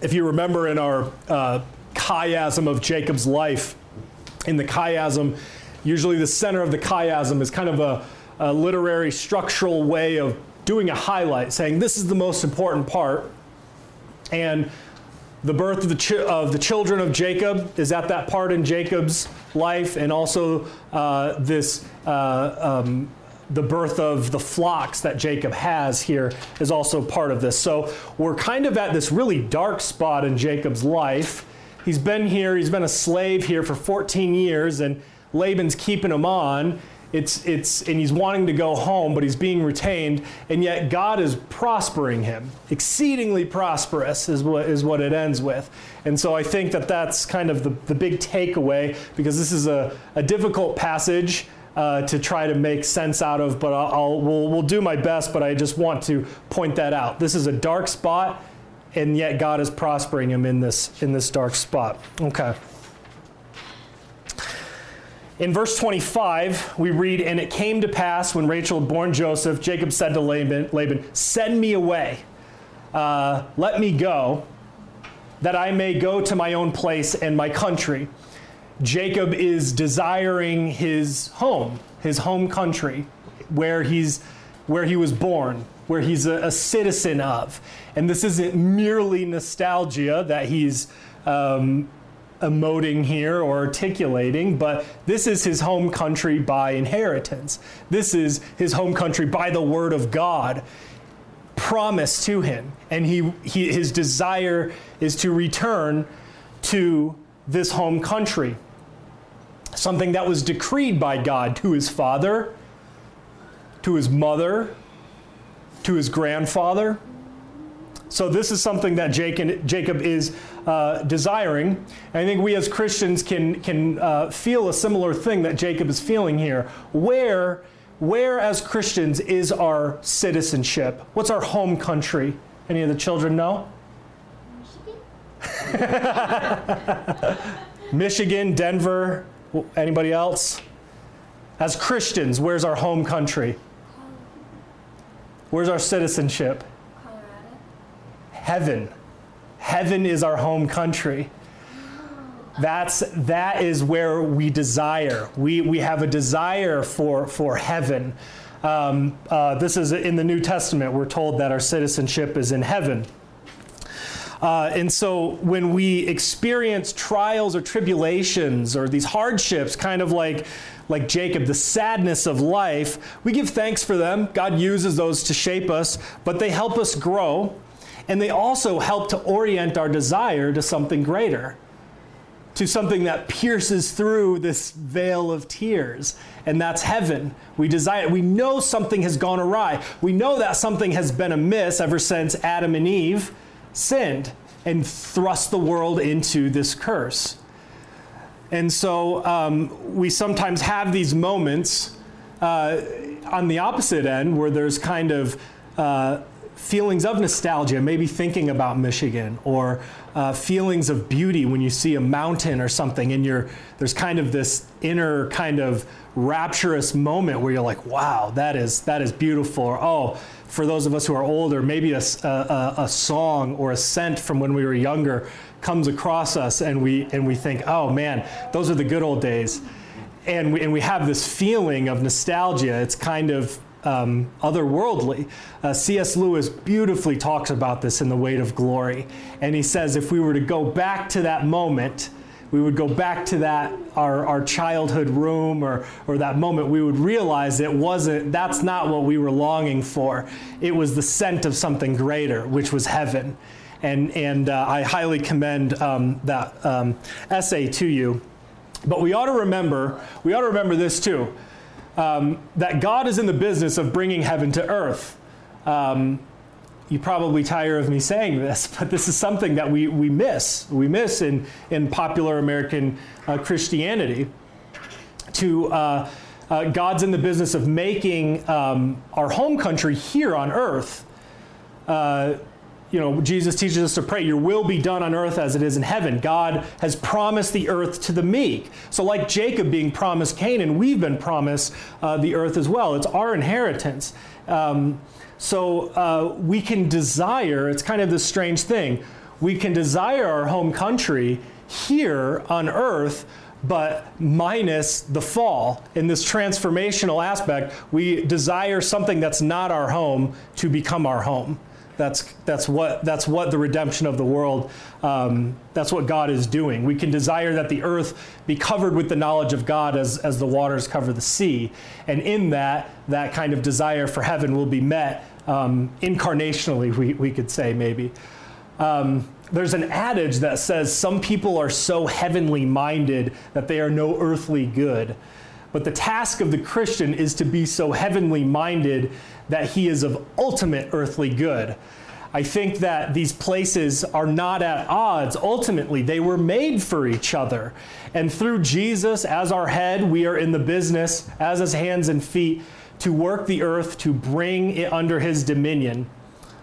if you remember in our uh, chiasm of Jacob's life, in the chiasm, usually the center of the chiasm is kind of a, a literary structural way of doing a highlight, saying this is the most important part. And the birth of the, chi- of the children of Jacob is at that part in Jacob's life, and also uh, this uh, um, the birth of the flocks that Jacob has here is also part of this. So we're kind of at this really dark spot in Jacob's life. He's been here, he's been a slave here for 14 years, and Laban's keeping him on. It's, it's, and he's wanting to go home, but he's being retained, and yet God is prospering him. Exceedingly prosperous is what, is what it ends with. And so I think that that's kind of the, the big takeaway, because this is a, a difficult passage uh, to try to make sense out of, but I'll, I'll we'll, we'll do my best, but I just want to point that out. This is a dark spot, and yet God is prospering him in this, in this dark spot. Okay. In verse 25, we read, And it came to pass when Rachel had born Joseph, Jacob said to Laban, Laban Send me away, uh, let me go, that I may go to my own place and my country. Jacob is desiring his home, his home country, where he's where he was born, where he's a, a citizen of. And this isn't merely nostalgia that he's um, emoting here or articulating, but this is his home country by inheritance. This is his home country by the word of God promised to him. And he, he, his desire is to return to this home country. Something that was decreed by God to his father, to his mother, to his grandfather. So, this is something that Jacob is uh, desiring. I think we as Christians can, can uh, feel a similar thing that Jacob is feeling here. Where, where, as Christians, is our citizenship? What's our home country? Any of the children know? Michigan, Michigan Denver, Anybody else? As Christians, where's our home country? Where's our citizenship? Colorado. Heaven. Heaven is our home country. That's that is where we desire. We we have a desire for for heaven. Um, uh, this is in the New Testament. We're told that our citizenship is in heaven. Uh, and so when we experience trials or tribulations or these hardships, kind of like, like Jacob, the sadness of life, we give thanks for them. God uses those to shape us, but they help us grow. And they also help to orient our desire to something greater, to something that pierces through this veil of tears. And that's heaven. We desire, we know something has gone awry. We know that something has been amiss ever since Adam and Eve sinned and thrust the world into this curse. And so um, we sometimes have these moments uh, on the opposite end where there's kind of uh, feelings of nostalgia, maybe thinking about Michigan, or uh, feelings of beauty when you see a mountain or something, and you're, there's kind of this inner kind of rapturous moment where you're like, wow, that is, that is beautiful, or oh, for those of us who are older, maybe a, a, a, song or a scent from when we were younger comes across us and we, and we think, oh man, those are the good old days. And we, and we have this feeling of nostalgia. It's kind of um, otherworldly. Uh, C.S. Lewis beautifully talks about this in The Weight of Glory. And he says if we were to go back to that moment, we would go back to that our, our childhood room or, or that moment we would realize it wasn't that's not what we were longing for it was the scent of something greater which was heaven and, and uh, i highly commend um, that um, essay to you but we ought to remember we ought to remember this too um, that god is in the business of bringing heaven to earth um, you probably tire of me saying this, but this is something that we, we miss. We miss in, in popular American uh, Christianity. To uh, uh, God's in the business of making um, our home country here on earth. You know, Jesus teaches us to pray, Your will be done on earth as it is in heaven. God has promised the earth to the meek. So, like Jacob being promised Canaan, we've been promised uh, the earth as well. It's our inheritance. Um, so uh, we can desire, it's kind of this strange thing. we can desire our home country here on earth, but minus the fall. In this transformational aspect, we desire something that's not our home to become our home. That's, that's, what, that's what the redemption of the world, um, that's what God is doing. We can desire that the earth be covered with the knowledge of God as, as the waters cover the sea. And in that, that kind of desire for heaven will be met um, incarnationally, we, we could say maybe. Um, there's an adage that says some people are so heavenly minded that they are no earthly good. But the task of the Christian is to be so heavenly minded that he is of ultimate earthly good. I think that these places are not at odds. Ultimately, they were made for each other. And through Jesus as our head, we are in the business, as his hands and feet, to work the earth, to bring it under his dominion.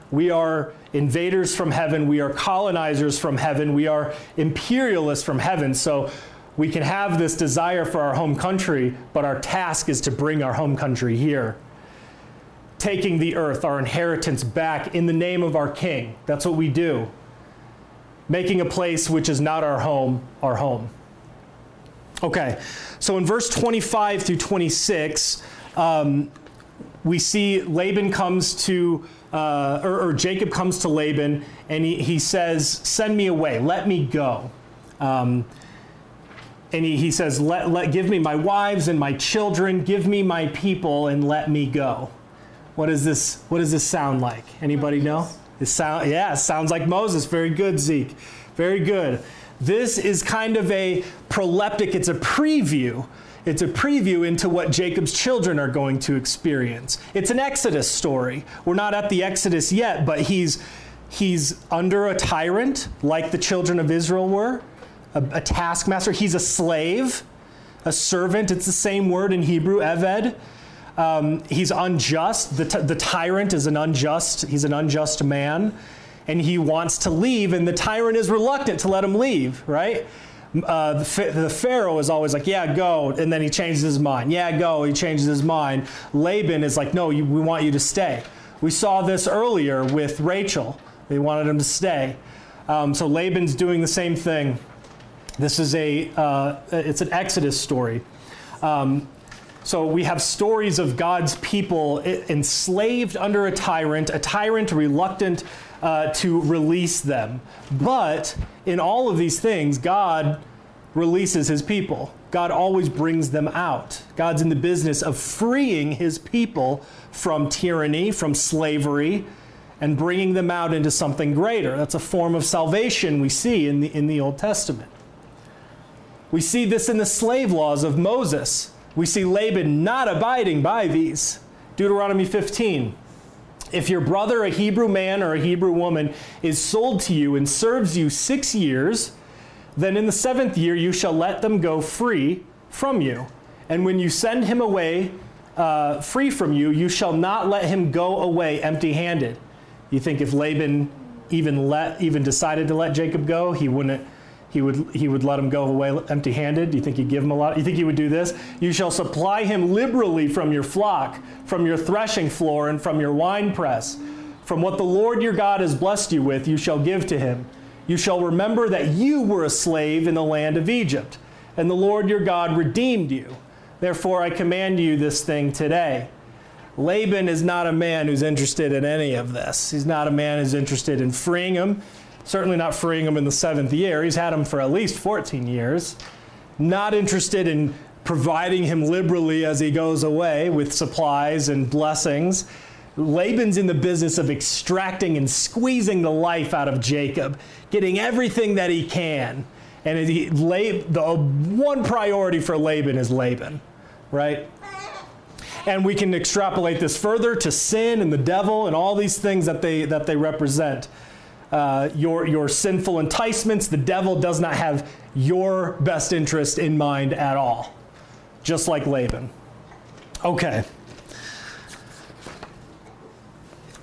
We are invaders from heaven. We are colonizers from heaven. We are imperialists from heaven. So we can have this desire for our home country, but our task is to bring our home country here. Taking the earth, our inheritance, back in the name of our King. That's what we do. Making a place which is not our home, our home. Okay, so in verse 25 through 26, um, we see Laban comes to, uh, or, or, Jacob comes to Laban, and he, he says, Send me away, let me go. Um, and he, he says, let, let, Give me my wives and my children, give me my people, and let me go. What, is this, what does this sound like? Anybody know? It sound, yeah, it sounds like Moses. Very good, Zeke. Very good. This is kind of a proleptic, it's a preview it's a preview into what Jacob's children are going to experience. It's an Exodus story. We're not at the Exodus yet, but he's he's under a tyrant like the children of Israel were, a, a taskmaster. He's a slave, a servant. It's the same word in Hebrew, eved. Um, he's unjust. The, t- the tyrant is an unjust. He's an unjust man, and he wants to leave, and the tyrant is reluctant to let him leave. Right? uh, the, the, Pharaoh is always like, yeah, go. And then he changes his mind. Yeah, go. He changes his mind. Laban is like, no, you, we want you to stay. We saw this earlier with Rachel. They wanted him to stay. Um, so Laban's doing the same thing. This is a, uh, it's an Exodus story. Um, so we have stories of God's people enslaved under a tyrant, a tyrant reluctant uh, to release them. But in all of these things, God releases his people. God always brings them out. God's in the business of freeing his people from tyranny, from slavery, and bringing them out into something greater. That's a form of salvation we see in the, in the Old Testament. We see this in the slave laws of Moses. We see Laban not abiding by these. Deuteronomy 15. If your brother, a Hebrew man or a Hebrew woman, is sold to you and serves you six years, then in the seventh year you shall let them go free from you. And when you send him away uh, free from you, you shall not let him go away empty handed. You think if Laban even let even decided to let Jacob go, he wouldn't he would he would let him go away empty handed? Do you think he'd give him a lot? You think he would do this? You shall supply him liberally from your flock, from your threshing floor, and from your winepress. From what the Lord your God has blessed you with, you shall give to him. You shall remember that you were a slave in the land of Egypt, and the Lord your God redeemed you. Therefore, I command you this thing today. Laban is not a man who's interested in any of this. He's not a man who's interested in freeing him certainly not freeing him in the seventh year. He's had him for at least 14 years. Not interested in providing him liberally as he goes away with supplies and blessings. Laban's in the business of extracting and squeezing the life out of Jacob, getting everything that he can. And he, the one priority for Laban is Laban, right? And we can extrapolate this further to sin and the devil and all these things that they, that they represent uh, your, your sinful enticements. The devil does not have your best interest in mind at all, just like Laban. Okay.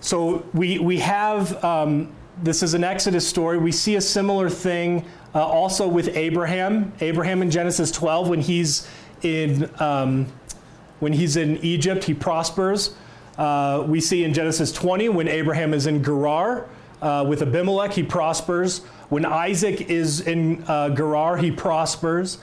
So we, we have, um, this is an Exodus story. We see a similar thing uh, also with Abraham. Abraham in Genesis 12, when he's in, um, when he's in Egypt, he prospers. Uh, we see in Genesis 20 when Abraham is in Gerar, uh, with Abimelech, he prospers. When Isaac is in uh, Gerar, he prospers.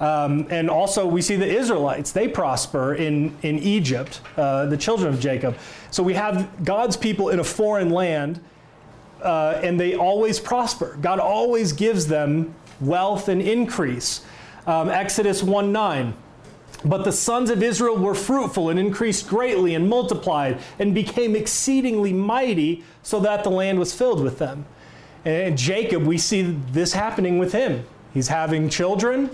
Um, and also, we see the Israelites, they prosper in, in Egypt, uh, the children of Jacob. So we have God's people in a foreign land, uh, and they always prosper. God always gives them wealth and increase. Um, Exodus 1 9. But the sons of Israel were fruitful and increased greatly and multiplied and became exceedingly mighty, so that the land was filled with them. And Jacob, we see this happening with him. He's having children.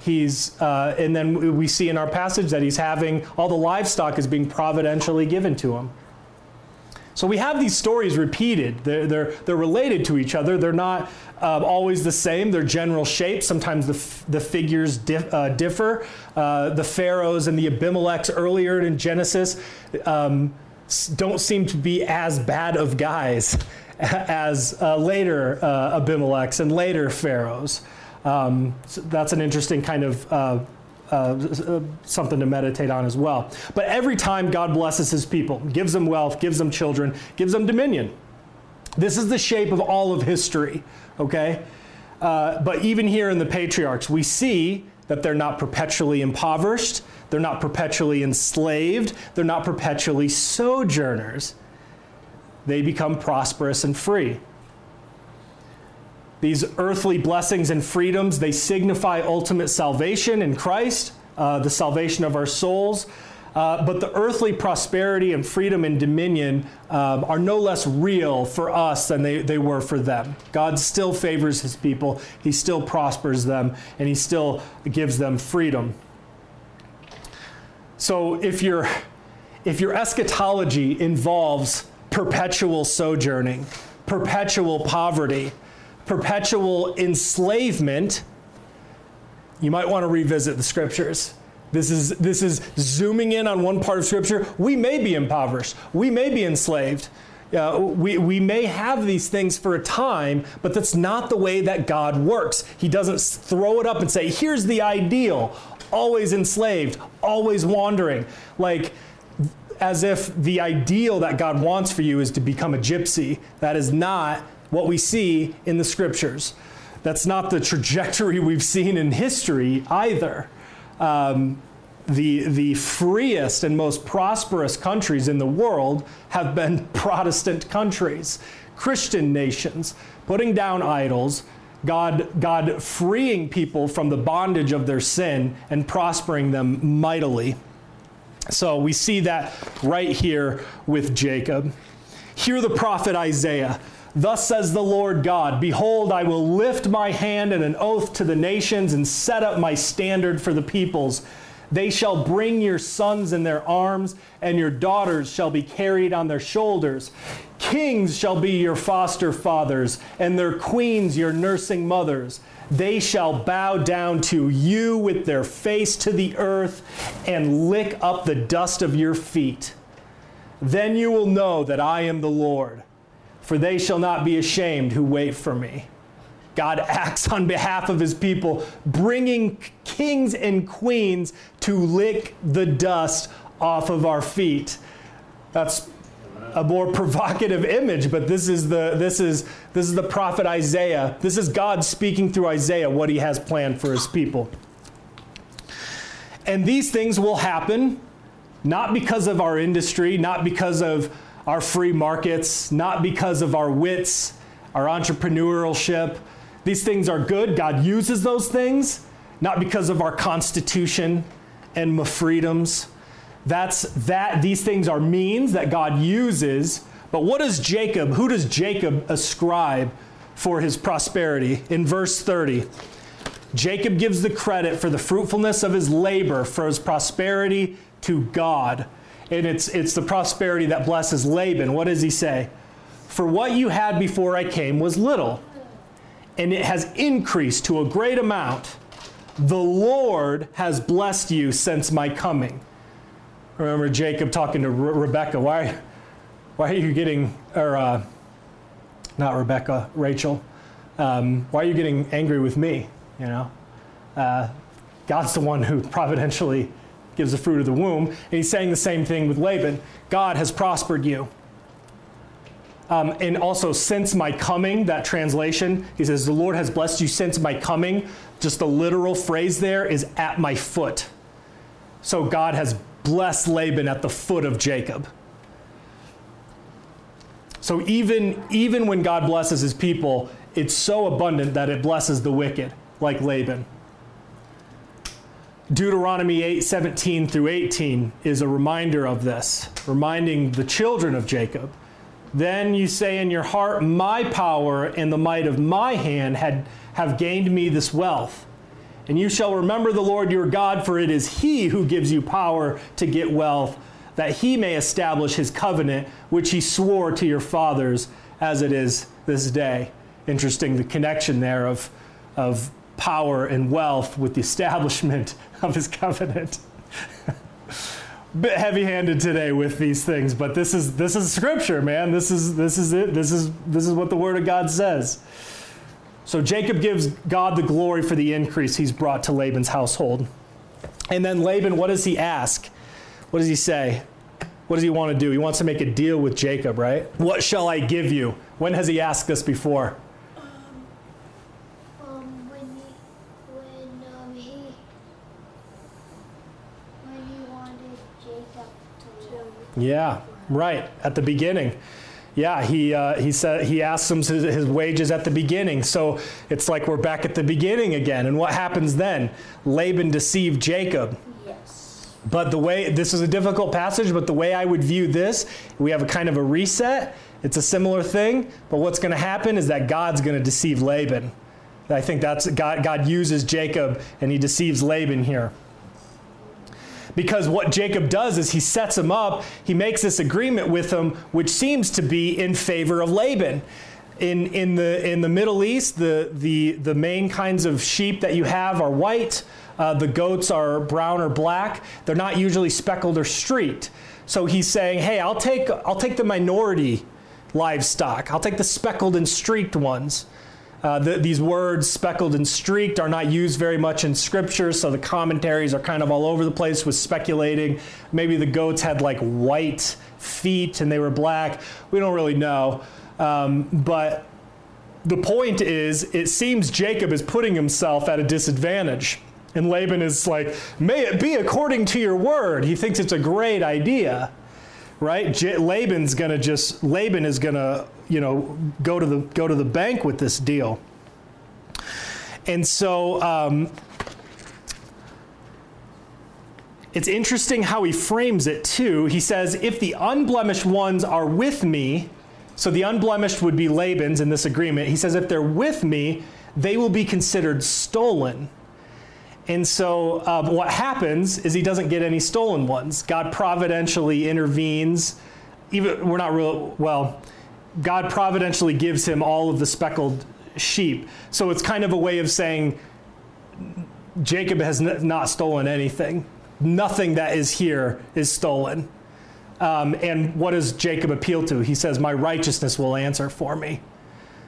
He's, uh, and then we see in our passage that he's having all the livestock is being providentially given to him. So we have these stories repeated. They're, they're, they're related to each other. They're not uh, always the same. Their general shape. Sometimes the, f- the figures dif- uh, differ. Uh, the Pharaohs and the Abimelechs earlier in Genesis um, don't seem to be as bad of guys as uh, later uh, Abimelechs and later Pharaohs. Um, so that's an interesting kind of uh, uh, something to meditate on as well. But every time God blesses his people, gives them wealth, gives them children, gives them dominion. This is the shape of all of history, okay? Uh, but even here in the patriarchs, we see that they're not perpetually impoverished, they're not perpetually enslaved, they're not perpetually sojourners. They become prosperous and free. These earthly blessings and freedoms, they signify ultimate salvation in Christ, uh, the salvation of our souls. Uh, but the earthly prosperity and freedom and dominion um, are no less real for us than they, they were for them. God still favors his people, he still prospers them, and he still gives them freedom. So if your, if your eschatology involves perpetual sojourning, perpetual poverty, perpetual enslavement, you might want to revisit the scriptures. This is, this is zooming in on one part of Scripture. We may be impoverished. We may be enslaved. Uh, we, we may have these things for a time, but that's not the way that God works. He doesn't throw it up and say, here's the ideal always enslaved, always wandering. Like, as if the ideal that God wants for you is to become a gypsy. That is not what we see in the scriptures. That's not the trajectory we've seen in history either. Um, the, the freest and most prosperous countries in the world have been Protestant countries, Christian nations, putting down idols, God, God freeing people from the bondage of their sin and prospering them mightily. So we see that right here with Jacob. Hear the prophet Isaiah. Thus says the Lord God Behold, I will lift my hand in an oath to the nations and set up my standard for the peoples. They shall bring your sons in their arms, and your daughters shall be carried on their shoulders. Kings shall be your foster fathers, and their queens your nursing mothers. They shall bow down to you with their face to the earth and lick up the dust of your feet. Then you will know that I am the Lord for they shall not be ashamed who wait for me. God acts on behalf of his people, bringing kings and queens to lick the dust off of our feet. That's a more provocative image, but this is the this is this is the prophet Isaiah. This is God speaking through Isaiah what he has planned for his people. And these things will happen not because of our industry, not because of our free markets, not because of our wits, our entrepreneurship. These things are good. God uses those things, not because of our constitution and my freedoms. That's that these things are means that God uses. But what does Jacob, who does Jacob ascribe for his prosperity? In verse 30, Jacob gives the credit for the fruitfulness of his labor, for his prosperity to God and it's, it's the prosperity that blesses Laban. What does he say? For what you had before I came was little, and it has increased to a great amount. The Lord has blessed you since my coming. Remember Jacob talking to Re- Rebecca. Why, why are you getting, or uh, not Rebecca, Rachel? Um, why are you getting angry with me? You know, uh, God's the one who providentially gives the fruit of the womb. And he's saying the same thing with Laban God has prospered you. Um, and also, since my coming, that translation, he says, The Lord has blessed you since my coming. Just the literal phrase there is at my foot. So God has blessed Laban at the foot of Jacob. So even, even when God blesses his people, it's so abundant that it blesses the wicked, like Laban. Deuteronomy 8 17 through 18 is a reminder of this, reminding the children of Jacob. Then you say in your heart, My power and the might of my hand had, have gained me this wealth. And you shall remember the Lord your God, for it is he who gives you power to get wealth, that he may establish his covenant, which he swore to your fathers, as it is this day. Interesting, the connection there of, of power and wealth with the establishment of his covenant. Bit heavy-handed today with these things, but this is this is scripture, man. This is this is it. This is this is what the word of God says. So Jacob gives God the glory for the increase he's brought to Laban's household. And then Laban, what does he ask? What does he say? What does he want to do? He wants to make a deal with Jacob, right? What shall I give you? When has he asked this before? Um, when he, when um he, when he wanted Jacob to. Yeah, right at the beginning. Yeah, he uh, he said he asked him his, his wages at the beginning. So it's like we're back at the beginning again. And what happens then? Laban deceived Jacob. Yes. But the way this is a difficult passage, but the way I would view this, we have a kind of a reset. It's a similar thing, but what's going to happen is that God's going to deceive Laban. I think that's God. God uses Jacob and he deceives Laban here. Because what Jacob does is he sets him up, he makes this agreement with him, which seems to be in favor of Laban. In, in, the, in the Middle East, the, the, the main kinds of sheep that you have are white. Uh, the goats are brown or black. They're not usually speckled or streaked. So he's saying, hey, I'll take, I'll take the minority livestock. I'll take the speckled and streaked ones. Uh, the, these words, speckled and streaked, are not used very much in scripture, so the commentaries are kind of all over the place with speculating. Maybe the goats had like white feet and they were black. We don't really know. Um, but the point is, it seems Jacob is putting himself at a disadvantage. And Laban is like, May it be according to your word. He thinks it's a great idea right? J- Laban's gonna just Laban is gonna you know go to the go to the bank with this deal, and so um, it's interesting how he frames it too. He says, "If the unblemished ones are with me." So the unblemished would be Laban's in this agreement. He says, if they're with me, they will be considered stolen. And so um, what happens is he doesn't get any stolen ones. God providentially intervenes. Even we're not real well. God providentially gives him all of the speckled sheep. So it's kind of a way of saying Jacob has n- not stolen anything. Nothing that is here is stolen. Um, and what does Jacob appeal to? He says, My righteousness will answer for me.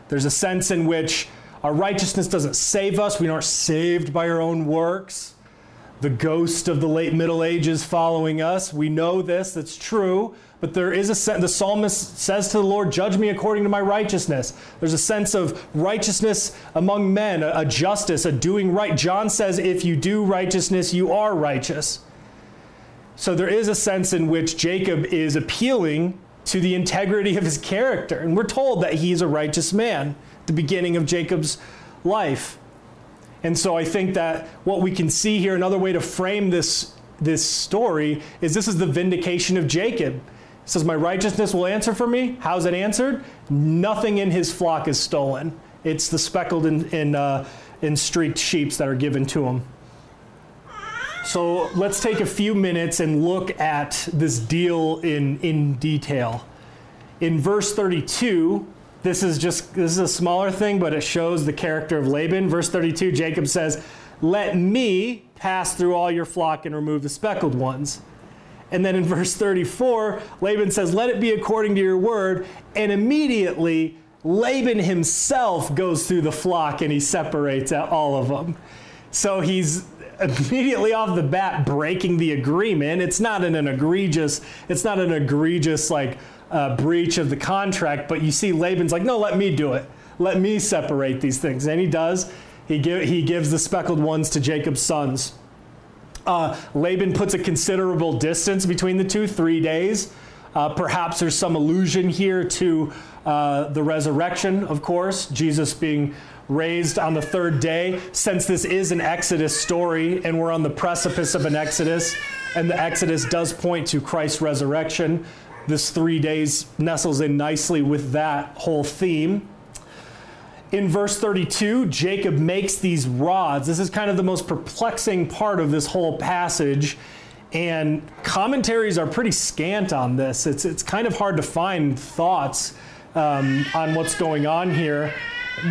There's a sense in which our righteousness doesn't save us. We aren't saved by our own works. The ghost of the late Middle Ages following us. We know this, that's true. But there is a sense, the psalmist says to the Lord, Judge me according to my righteousness. There's a sense of righteousness among men, a, a justice, a doing right. John says, If you do righteousness, you are righteous. So there is a sense in which Jacob is appealing to the integrity of his character. And we're told that he's a righteous man the beginning of Jacob's life. And so I think that what we can see here, another way to frame this, this story, is this is the vindication of Jacob. It says, My righteousness will answer for me. How's it answered? Nothing in his flock is stolen. It's the speckled and, and, uh, streaked sheep that are given to him. So let's take a few minutes and look at this deal in, in detail. In verse 32, this is just this is a smaller thing, but it shows the character of Laban. Verse 32, Jacob says, "Let me pass through all your flock and remove the speckled ones." And then in verse 34, Laban says, "Let it be according to your word." And immediately Laban himself goes through the flock and he separates all of them. So he's immediately off the bat breaking the agreement. It's not an, an egregious, it's not an egregious like, uh, breach of the contract. But you see, Laban's like, no, let me do it. Let me separate these things. And he does. He, give, he gives the speckled ones to Jacob's sons. Uh, Laban puts a considerable distance between the two, three days. Uh, perhaps there's some allusion here to uh, the resurrection, of course, Jesus being raised on the third day. Since this is an Exodus story and we're on the precipice of an Exodus, and the Exodus does point to Christ's resurrection, this three days nestles in nicely with that whole theme. In verse 32, Jacob makes these rods. This is kind of the most perplexing part of this whole passage. And commentaries are pretty scant on this. It's, it's kind of hard to find thoughts um, on what's going on here.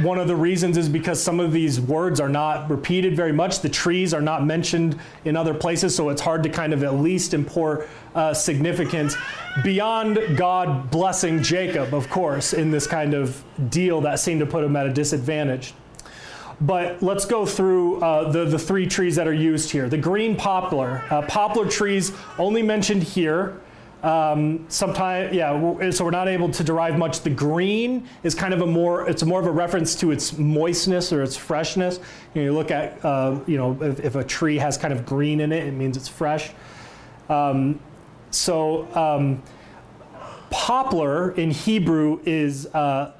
One of the reasons is because some of these words are not repeated very much. The trees are not mentioned in other places, so it's hard to kind of at least import uh, significance beyond God blessing Jacob, of course, in this kind of deal that seemed to put him at a disadvantage. But let's go through uh, the, the three trees that are used here. The green poplar. Uh, poplar trees only mentioned here. Um, sometimes, yeah, so we're not able to derive much. The green is kind of a more, it's more of a reference to its moistness or its freshness. You, know, you look at, uh, you know, if, if, a tree has kind of green in it, it means it's fresh. Um, so um, poplar in Hebrew is uh,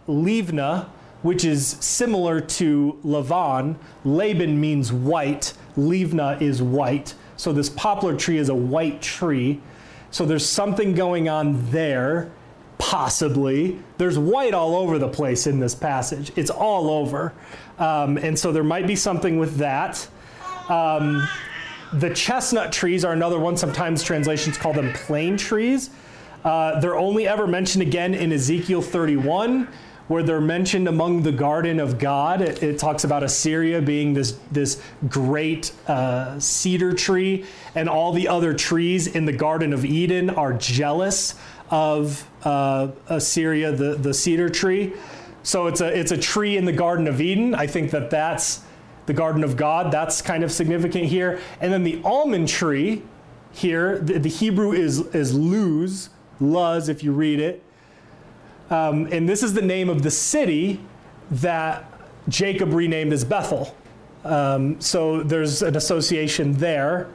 which is similar to Lavan. Laban means white, livna is white. So this poplar tree is a white tree. So there's something going on there, possibly. There's white all over the place in this passage. It's all over. Um, and so there might be something with that. Um, the chestnut trees are another one. Sometimes translations call them plane trees. Uh, they're only ever mentioned again in Ezekiel 31 where they're mentioned among the garden of God. It, it talks about Assyria being this, this great uh, cedar tree, and all the other trees in the Garden of Eden are jealous of uh, Assyria, the, the cedar tree. So it's a, it's a tree in the Garden of Eden. I think that that's the Garden of God. That's kind of significant here. And then the almond tree here, the, the Hebrew is, is luz, luz if you read it. Um, and this is the name of the city that Jacob renamed as Bethel. Um, so there's an association there.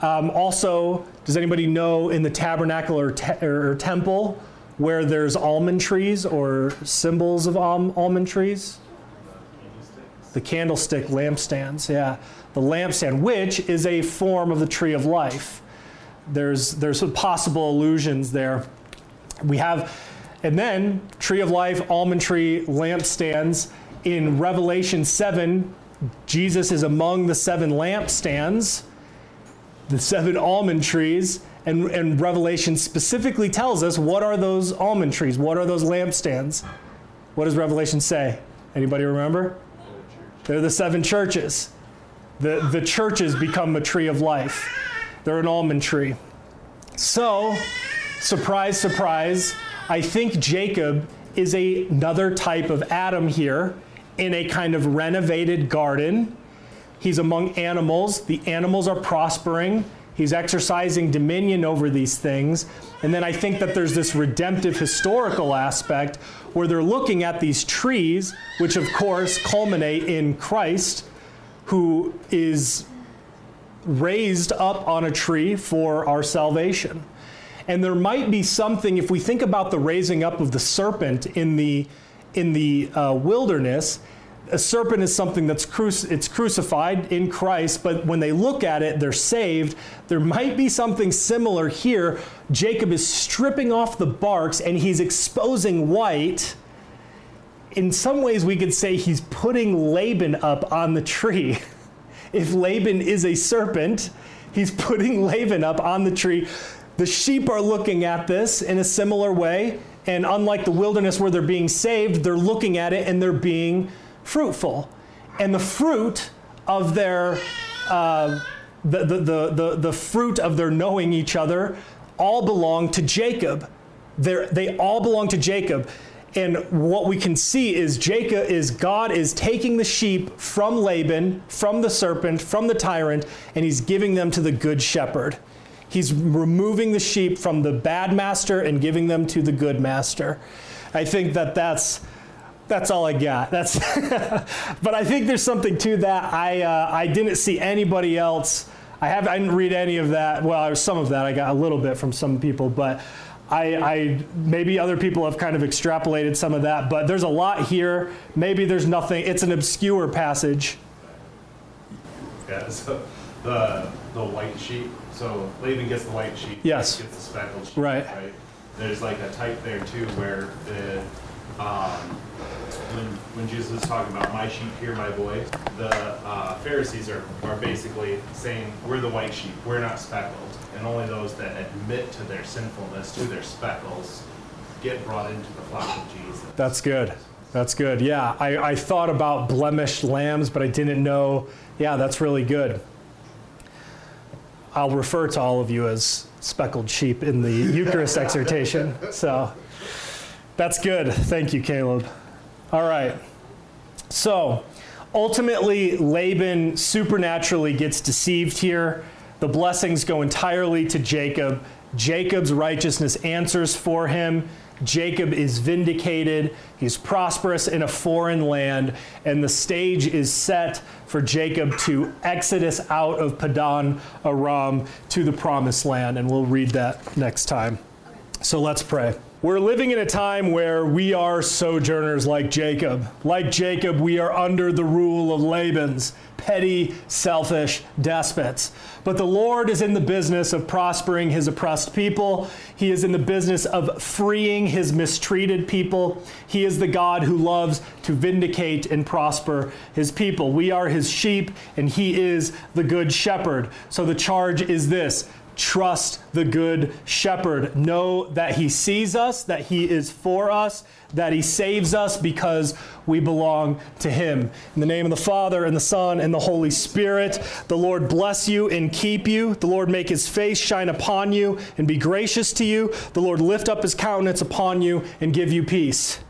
Um, also, does anybody know in the tabernacle or, te- or, temple where there's almond trees or symbols of al- almond trees? The candlestick lampstands, yeah. The lampstand, which is a form of the tree of life. There's, there's possible allusions there. We have and then tree of life, almond tree, lampstands. In Revelation 7, Jesus is among the seven lampstands, the seven almond trees. And, and Revelation specifically tells us what are those almond trees? What are those lampstands? What does Revelation say? Anybody remember? They're the seven churches. The, the churches become a tree of life. They're an almond tree. So, surprise, surprise, I think Jacob is a, another type of Adam here in a kind of renovated garden. He's among animals. The animals are prospering. He's exercising dominion over these things. And then I think that there's this redemptive historical aspect where they're looking at these trees, which of course culminate in Christ, who is raised up on a tree for our salvation. And there might be something, if we think about the raising up of the serpent in the, in the uh, wilderness, a serpent is something that's it's crucified in Christ, but when they look at it, they're saved. There might be something similar here. Jacob is stripping off the barks and he's exposing white. In some ways, we could say he's putting Laban up on the tree. if Laban is a serpent, he's putting Laban up on the tree the sheep are looking at this in a similar way. And unlike the wilderness where they're being saved, they're looking at it and they're being fruitful. And the fruit of their, uh, the, the, the, the, the fruit of their knowing each other all belong to Jacob. They're, they all belong to Jacob. And what we can see is Jacob is God is taking the sheep from Laban, from the serpent, from the tyrant, and he's giving them to the good shepherd He's removing the sheep from the bad master and giving them to the good master. I think that that's that's all I got. That's, but I think there's something to that. I uh, I didn't see anybody else. I have I didn't read any of that. Well, some of that I got a little bit from some people, but I, I maybe other people have kind of extrapolated some of that. But there's a lot here. Maybe there's nothing. It's an obscure passage. Yeah, so the the white sheep. So Laban gets the white sheep. Yes. Gets the speckled sheep. Right. Right. There's like a type there too where the um, when when Jesus is talking about my sheep hear my voice, the uh, Pharisees are are basically saying we're the white sheep. We're not speckled, and only those that admit to their sinfulness, to their speckles, get brought into the flock of Jesus. That's good. That's good. Yeah, I, I thought about blemished lambs, but I didn't know. Yeah, that's really good. I'll refer to all of you as speckled sheep in the Eucharist exhortation. So that's good. Thank you, Caleb. All right. So ultimately, Laban supernaturally gets deceived here. The blessings go entirely to Jacob. Jacob's righteousness answers for him. Jacob is vindicated. He's prosperous in a foreign land, and the stage is set for Jacob to exodus out of Padan Aram to the promised land. And we'll read that next time. So let's pray. We're living in a time where we are sojourners like Jacob. Like Jacob, we are under the rule of Laban's petty, selfish despots. But the Lord is in the business of prospering his oppressed people. He is in the business of freeing his mistreated people. He is the God who loves to vindicate and prosper his people. We are his sheep, and he is the good shepherd. So the charge is this trust the good shepherd. Know that he sees us, that he is for us, that he saves us because we belong to him. In the name of the Father, and the Son, and the Holy Spirit, the Lord bless you and keep you. The Lord make his face shine upon you and be gracious to you. The Lord lift up his countenance upon you and give you peace.